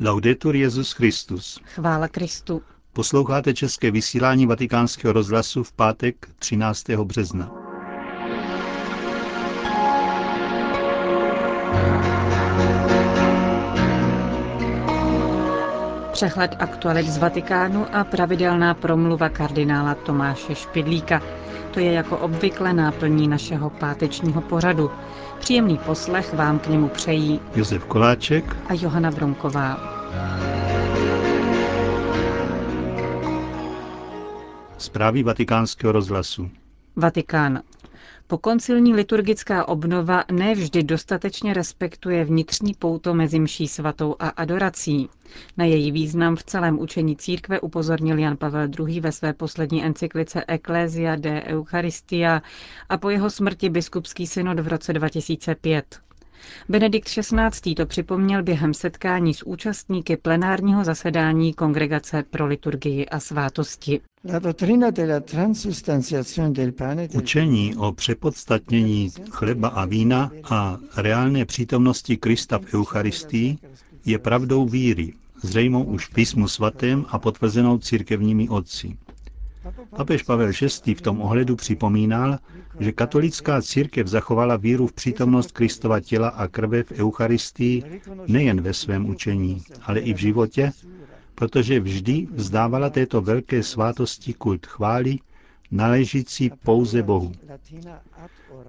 Laudetur Jezus Christus. Chvála Kristu. Posloucháte české vysílání Vatikánského rozhlasu v pátek 13. března. Přehled aktualit z Vatikánu a pravidelná promluva kardinála Tomáše Špidlíka. To je jako obvykle náplní našeho pátečního pořadu. Příjemný poslech vám k němu přejí Josef Koláček a Johana Bronková. Zprávy vatikánského rozhlasu. Vatikán. Pokoncilní liturgická obnova nevždy dostatečně respektuje vnitřní pouto mezi mší svatou a adorací. Na její význam v celém učení církve upozornil Jan Pavel II. ve své poslední encyklice Ecclesia de Eucharistia a po jeho smrti biskupský synod v roce 2005. Benedikt XVI. to připomněl během setkání s účastníky plenárního zasedání Kongregace pro liturgii a svátosti. Učení o přepodstatnění chleba a vína a reálné přítomnosti Krista v Eucharistii je pravdou víry, zřejmou už v písmu svatém a potvrzenou církevními otci. Papež Pavel VI. v tom ohledu připomínal, že katolická církev zachovala víru v přítomnost Kristova těla a krve v Eucharistii nejen ve svém učení, ale i v životě, protože vždy vzdávala této velké svátosti kult chvály, náležící pouze Bohu.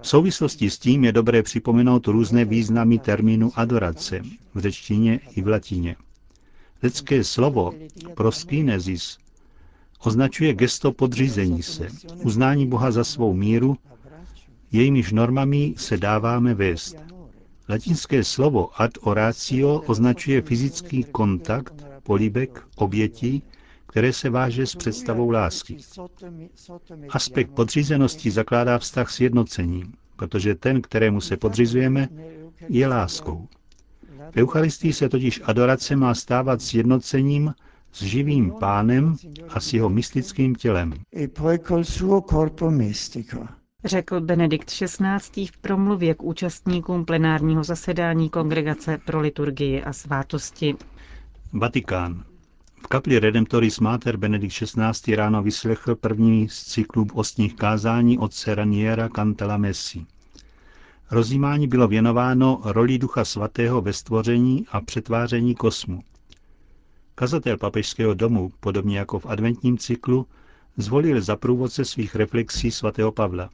V souvislosti s tím je dobré připomenout různé významy termínu adorace v řečtině i v latině. Řecké slovo proskinesis označuje gesto podřízení se, uznání Boha za svou míru, jejímiž normami se dáváme vést. Latinské slovo ad oratio označuje fyzický kontakt, políbek, obětí, které se váže s představou lásky. Aspekt podřízenosti zakládá vztah s jednocením, protože ten, kterému se podřizujeme, je láskou. V Eucharistii se totiž adorace má stávat s jednocením s živým pánem a s jeho mystickým tělem. Řekl Benedikt XVI. v promluvě k účastníkům plenárního zasedání Kongregace pro liturgii a svátosti. Vatikán. V kapli Redemptoris Mater Benedikt XVI. ráno vyslechl první z cyklů ostních kázání od Seraniera Cantela Messi. Rozjímání bylo věnováno roli Ducha Svatého ve stvoření a přetváření kosmu. Kazatel papežského domu, podobně jako v adventním cyklu, zvolil za průvodce svých reflexí svatého Pavla.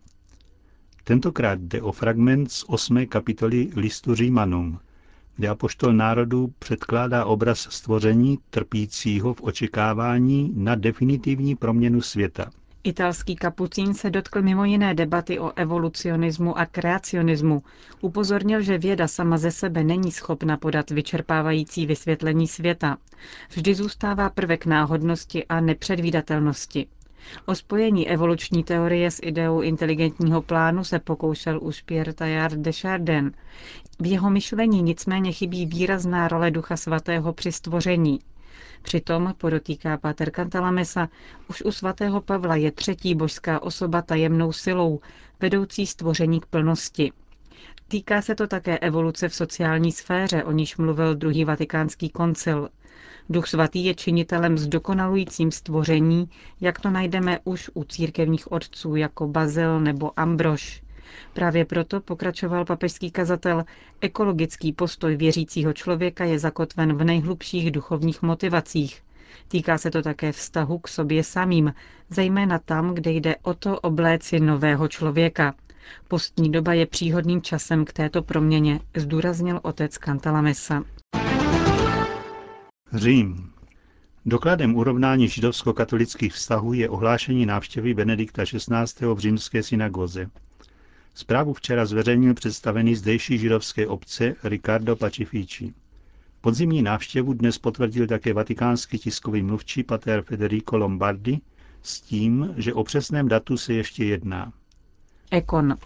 Tentokrát jde o fragment z osmé kapitoly listu Římanům, kde apoštol národů předkládá obraz stvoření trpícího v očekávání na definitivní proměnu světa. Italský kapucín se dotkl mimo jiné debaty o evolucionismu a kreacionismu. Upozornil, že věda sama ze sebe není schopna podat vyčerpávající vysvětlení světa. Vždy zůstává prvek náhodnosti a nepředvídatelnosti. O spojení evoluční teorie s ideou inteligentního plánu se pokoušel už Pierre Taillard de Chardin. V jeho myšlení nicméně chybí výrazná role Ducha Svatého při stvoření. Přitom, podotýká Páter Cantalamessa, už u svatého Pavla je třetí božská osoba tajemnou silou, vedoucí stvoření k plnosti. Týká se to také evoluce v sociální sféře, o níž mluvil druhý vatikánský koncil. Duch svatý je činitelem zdokonalujícím stvoření, jak to najdeme už u církevních otců jako Bazil nebo Ambrož. Právě proto, pokračoval papežský kazatel, ekologický postoj věřícího člověka je zakotven v nejhlubších duchovních motivacích. Týká se to také vztahu k sobě samým, zejména tam, kde jde o to obléci nového člověka. Postní doba je příhodným časem k této proměně, zdůraznil otec Cantalamessa. Řím. Dokladem urovnání židovsko-katolických vztahů je ohlášení návštěvy Benedikta XVI. v římské synagoze. Zprávu včera zveřejnil představený zdejší židovské obce Ricardo Pacifici. Podzimní návštěvu dnes potvrdil také vatikánský tiskový mluvčí pater Federico Lombardi s tím, že o přesném datu se ještě jedná. Ekon.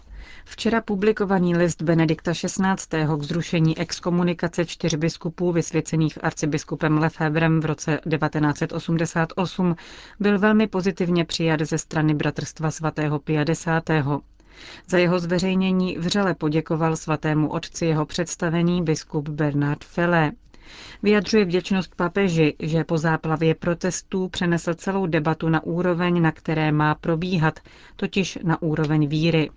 Včera publikovaný list Benedikta XVI. k zrušení exkomunikace čtyř biskupů vysvěcených arcibiskupem Lefebrem v roce 1988 byl velmi pozitivně přijat ze strany Bratrstva svatého Pia X. Za jeho zveřejnění vřele poděkoval svatému otci jeho představený biskup Bernard Fele. Vyjadřuje vděčnost papeži, že po záplavě protestů přenesl celou debatu na úroveň, na které má probíhat, totiž na úroveň víry.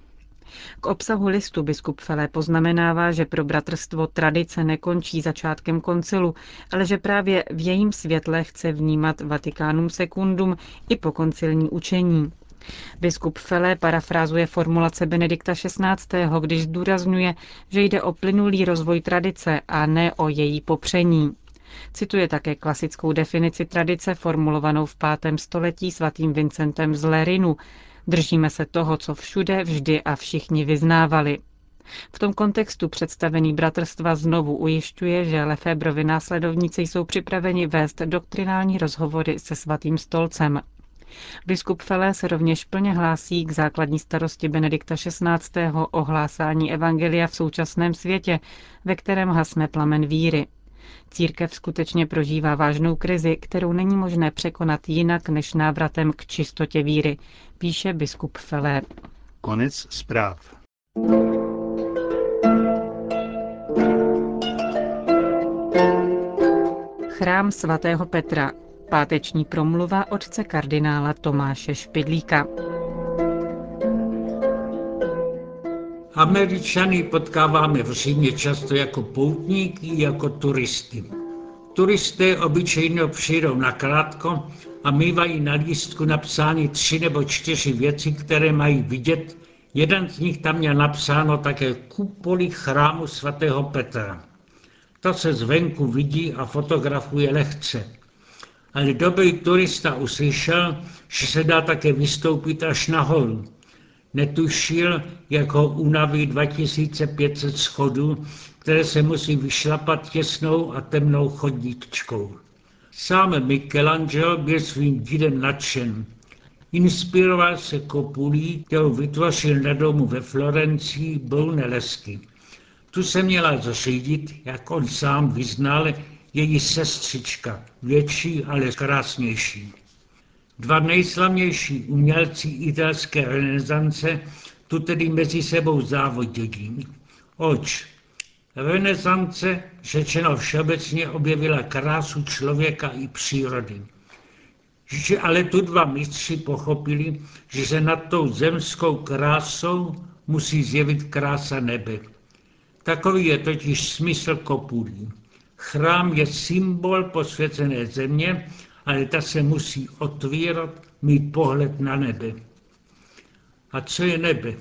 K obsahu listu biskup Fele poznamenává, že pro bratrstvo tradice nekončí začátkem koncilu, ale že právě v jejím světle chce vnímat Vatikánum sekundum i po koncilní učení. Biskup Fele parafrázuje formulace Benedikta XVI., když zdůrazňuje, že jde o plynulý rozvoj tradice a ne o její popření. Cituje také klasickou definici tradice formulovanou v pátém století svatým Vincentem z Lerinu. Držíme se toho, co všude, vždy a všichni vyznávali. V tom kontextu představený bratrstva znovu ujišťuje, že Lefebrovi následovníci jsou připraveni vést doktrinální rozhovory se svatým stolcem. Biskup Fele se rovněž plně hlásí k základní starosti Benedikta XVI. o hlásání evangelia v současném světě, ve kterém hasne plamen víry. Církev skutečně prožívá vážnou krizi, kterou není možné překonat jinak než návratem k čistotě víry, píše biskup Fele. Konec zpráv. Chrám svatého Petra. Páteční promluva otce kardinála Tomáše Špidlíka. Američany potkáváme v Římě často jako poutníky, jako turisty. Turisté obyčejně přijdou na krátko a mývají na lístku napsány tři nebo čtyři věci, které mají vidět. Jeden z nich tam měl napsáno také kupoli chrámu svatého Petra. To se zvenku vidí a fotografuje lehce. Ale dobrý turista uslyšel, že se dá také vystoupit až nahoru Netušil, jak ho unaví 2500 schodů, které se musí vyšlapat těsnou a temnou chodníčkou. Sám Michelangelo byl svým dílem nadšen. Inspiroval se kopulí, kterou vytvořil na domu ve Florencii Brunellesky. Tu se měla zřídit, jak on sám vyznal, její sestřička, větší, ale krásnější. Dva nejslavnější umělci italské renesance tu tedy mezi sebou závodili. Oč? Renesance, řečeno všeobecně, objevila krásu člověka i přírody. Že ale tu dva mistři pochopili, že se nad tou zemskou krásou musí zjevit krása nebe. Takový je totiž smysl kopulí. Chrám je symbol posvěcené země ale ta se musí otvírat, mít pohled na nebe. A co je nebe?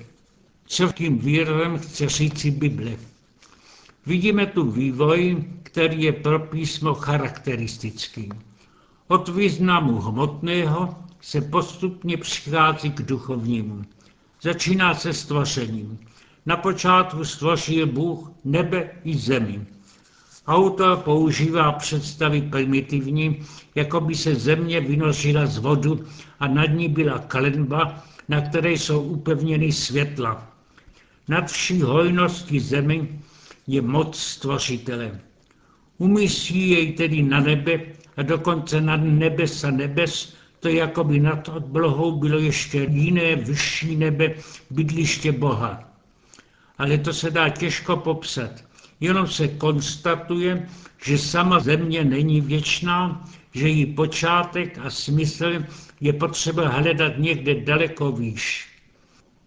Co tím výrem chce říci Bible? Vidíme tu vývoj, který je pro písmo charakteristický. Od významu hmotného se postupně přichází k duchovnímu. Začíná se stvořením. Na počátku stvoří Bůh nebe i zemi. Autor používá představy primitivní, jako by se země vynořila z vodu a nad ní byla klenba, na které jsou upevněny světla. Nad vší hojností zemi je moc stvořitele. Umístí jej tedy na nebe a dokonce nad nebesa nebes, to jako by nad oblohou bylo ještě jiné vyšší nebe, bydliště Boha. Ale to se dá těžko popsat jenom se konstatuje, že sama země není věčná, že její počátek a smysl je potřeba hledat někde daleko výš.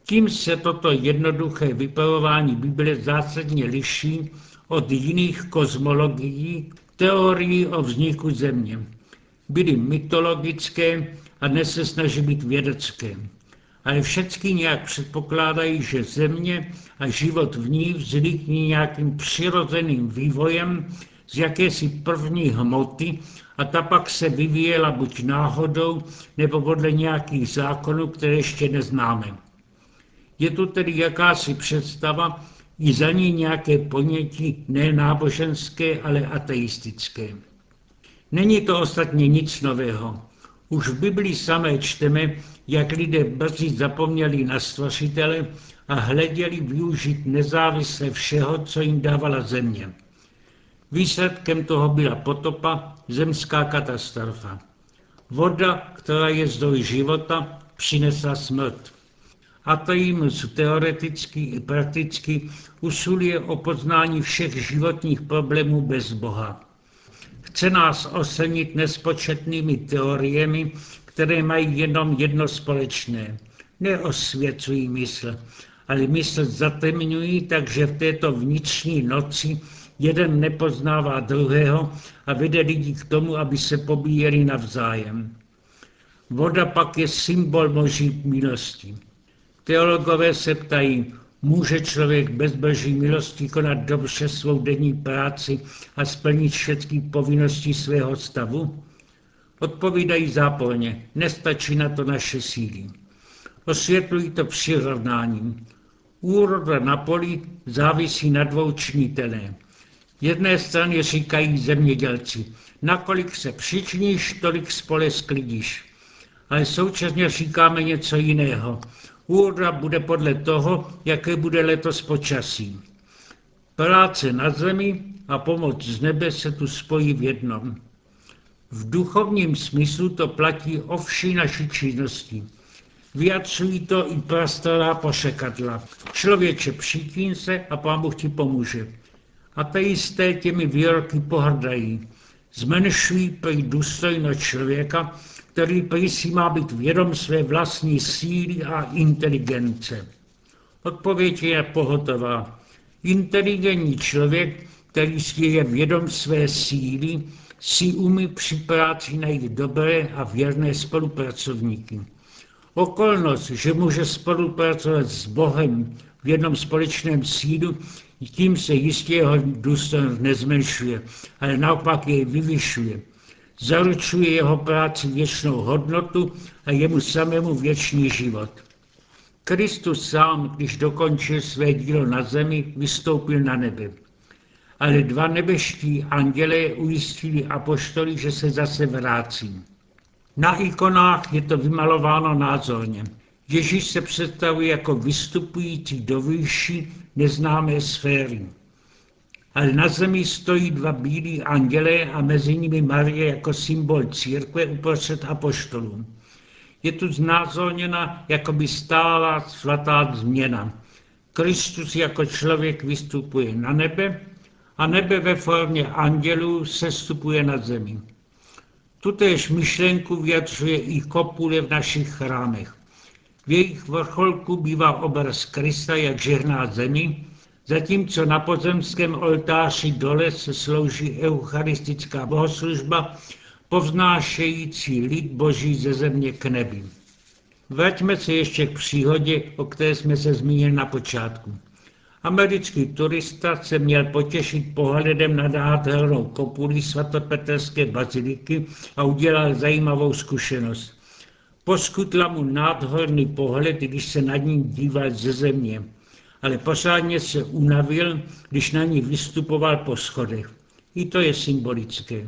Tím se toto jednoduché vypravování Bible zásadně liší od jiných kozmologií, teorií o vzniku země. Byly mytologické a dnes se snaží být vědecké ale všechny nějak předpokládají, že země a život v ní vznikne nějakým přirozeným vývojem z jakési první hmoty a ta pak se vyvíjela buď náhodou nebo podle nějakých zákonů, které ještě neznáme. Je tu tedy jakási představa, i za ní nějaké ponětí ne náboženské, ale ateistické. Není to ostatně nic nového. Už v Biblii samé čteme, jak lidé brzy zapomněli na stvořitele a hleděli využít nezávisle všeho, co jim dávala země. Výsledkem toho byla potopa, zemská katastrofa. Voda, která je zdroj života, přinesla smrt. Ateismus teoreticky i prakticky usiluje o poznání všech životních problémů bez Boha. Chce nás oslnit nespočetnými teoriemi, které mají jenom jedno společné. Neosvěcují mysl, ale mysl zatemňují, takže v této vnitřní noci jeden nepoznává druhého a vede lidi k tomu, aby se pobíjeli navzájem. Voda pak je symbol boží milosti. Teologové se ptají, může člověk bez boží milosti konat dobře svou denní práci a splnit všechny povinnosti svého stavu? Odpovídají záporně, nestačí na to naše síly. Osvětlují to přirovnáním. Úroda na poli závisí na dvou činitelé. Jedné strany říkají zemědělci, nakolik se přičiníš, tolik spole sklidíš. Ale současně říkáme něco jiného. Úroda bude podle toho, jaké bude letos počasí. Práce na zemi a pomoc z nebe se tu spojí v jednom. V duchovním smyslu to platí o vší naší činnosti. Vyjadřují to i prastará pošekadla. Člověče, přikýň se a pán Bůh ti pomůže. Ateisté těmi výroky pohrdají. Zmenšují prý důstojnost člověka, který prý si má být vědom své vlastní síly a inteligence. Odpověď je pohotová. Inteligentní člověk, který si je vědom své síly, si umí při práci najít dobré a věrné spolupracovníky. Okolnost, že může spolupracovat s Bohem v jednom společném sílu, tím se jistě jeho důstojnost nezmenšuje, ale naopak jej vyvyšuje. Zaručuje jeho práci věčnou hodnotu a jemu samému věčný život. Kristus sám, když dokončil své dílo na zemi, vystoupil na nebe. Ale dva nebeští andělé ujistili apoštoli, že se zase vrátí. Na ikonách je to vymalováno názorně. Ježíš se představuje jako vystupující do výši neznámé sféry. Ale na zemi stojí dva bílí andělé a mezi nimi Marie jako symbol církve uprostřed apoštolů. Je tu znázorněna by stála svatá změna. Kristus jako člověk vystupuje na nebe a nebe ve formě andělů sestupuje na zemi. Tutéž myšlenku vyjadřuje i kopule v našich chrámech. V jejich vrcholku bývá obraz Krista, jak žehná zemi, zatímco na pozemském oltáři dole se slouží eucharistická bohoslužba, povznášející lid boží ze země k nebi. Vraťme se ještě k příhodě, o které jsme se zmínili na počátku. Americký turista se měl potěšit pohledem na nádhernou kopuli svatopetrské baziliky a udělal zajímavou zkušenost. Poskutla mu nádherný pohled, když se nad ním díval ze země, ale pořádně se unavil, když na ní vystupoval po schodech. I to je symbolické.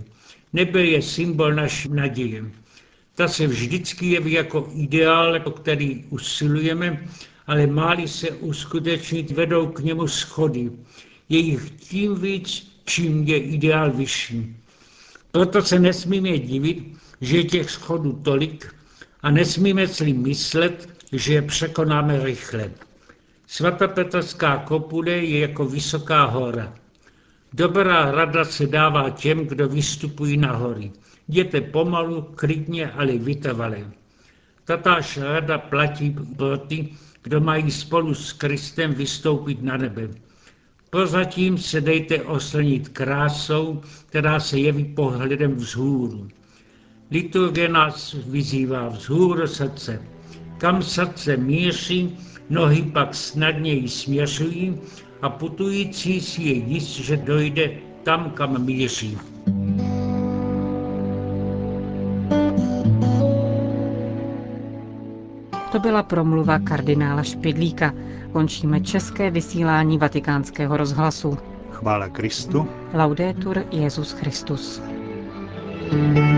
Nebe je symbol naší naděje. Ta se vždycky jeví jako ideál, o který usilujeme, ale máli se uskutečnit, vedou k němu schody. Je jich tím víc, čím je ideál vyšší. Proto se nesmíme divit, že je těch schodů tolik a nesmíme si myslet, že je překonáme rychle. Svatopetrská kopule je jako vysoká hora. Dobrá rada se dává těm, kdo vystupují na hory. Jděte pomalu, klidně, ale vytrvale. Tatáž rada platí pro ty, kdo mají spolu s Kristem vystoupit na nebe. Prozatím se dejte oslnit krásou, která se jeví pohledem vzhůru. Liturgie nás vyzývá vzhůru srdce. Kam srdce míří, nohy pak snadněji směřují a putující si je jist, že dojde tam, kam míří. To byla promluva kardinála Špidlíka. Končíme české vysílání vatikánského rozhlasu. Chvála Kristu. Laudetur Jezus Christus. thank you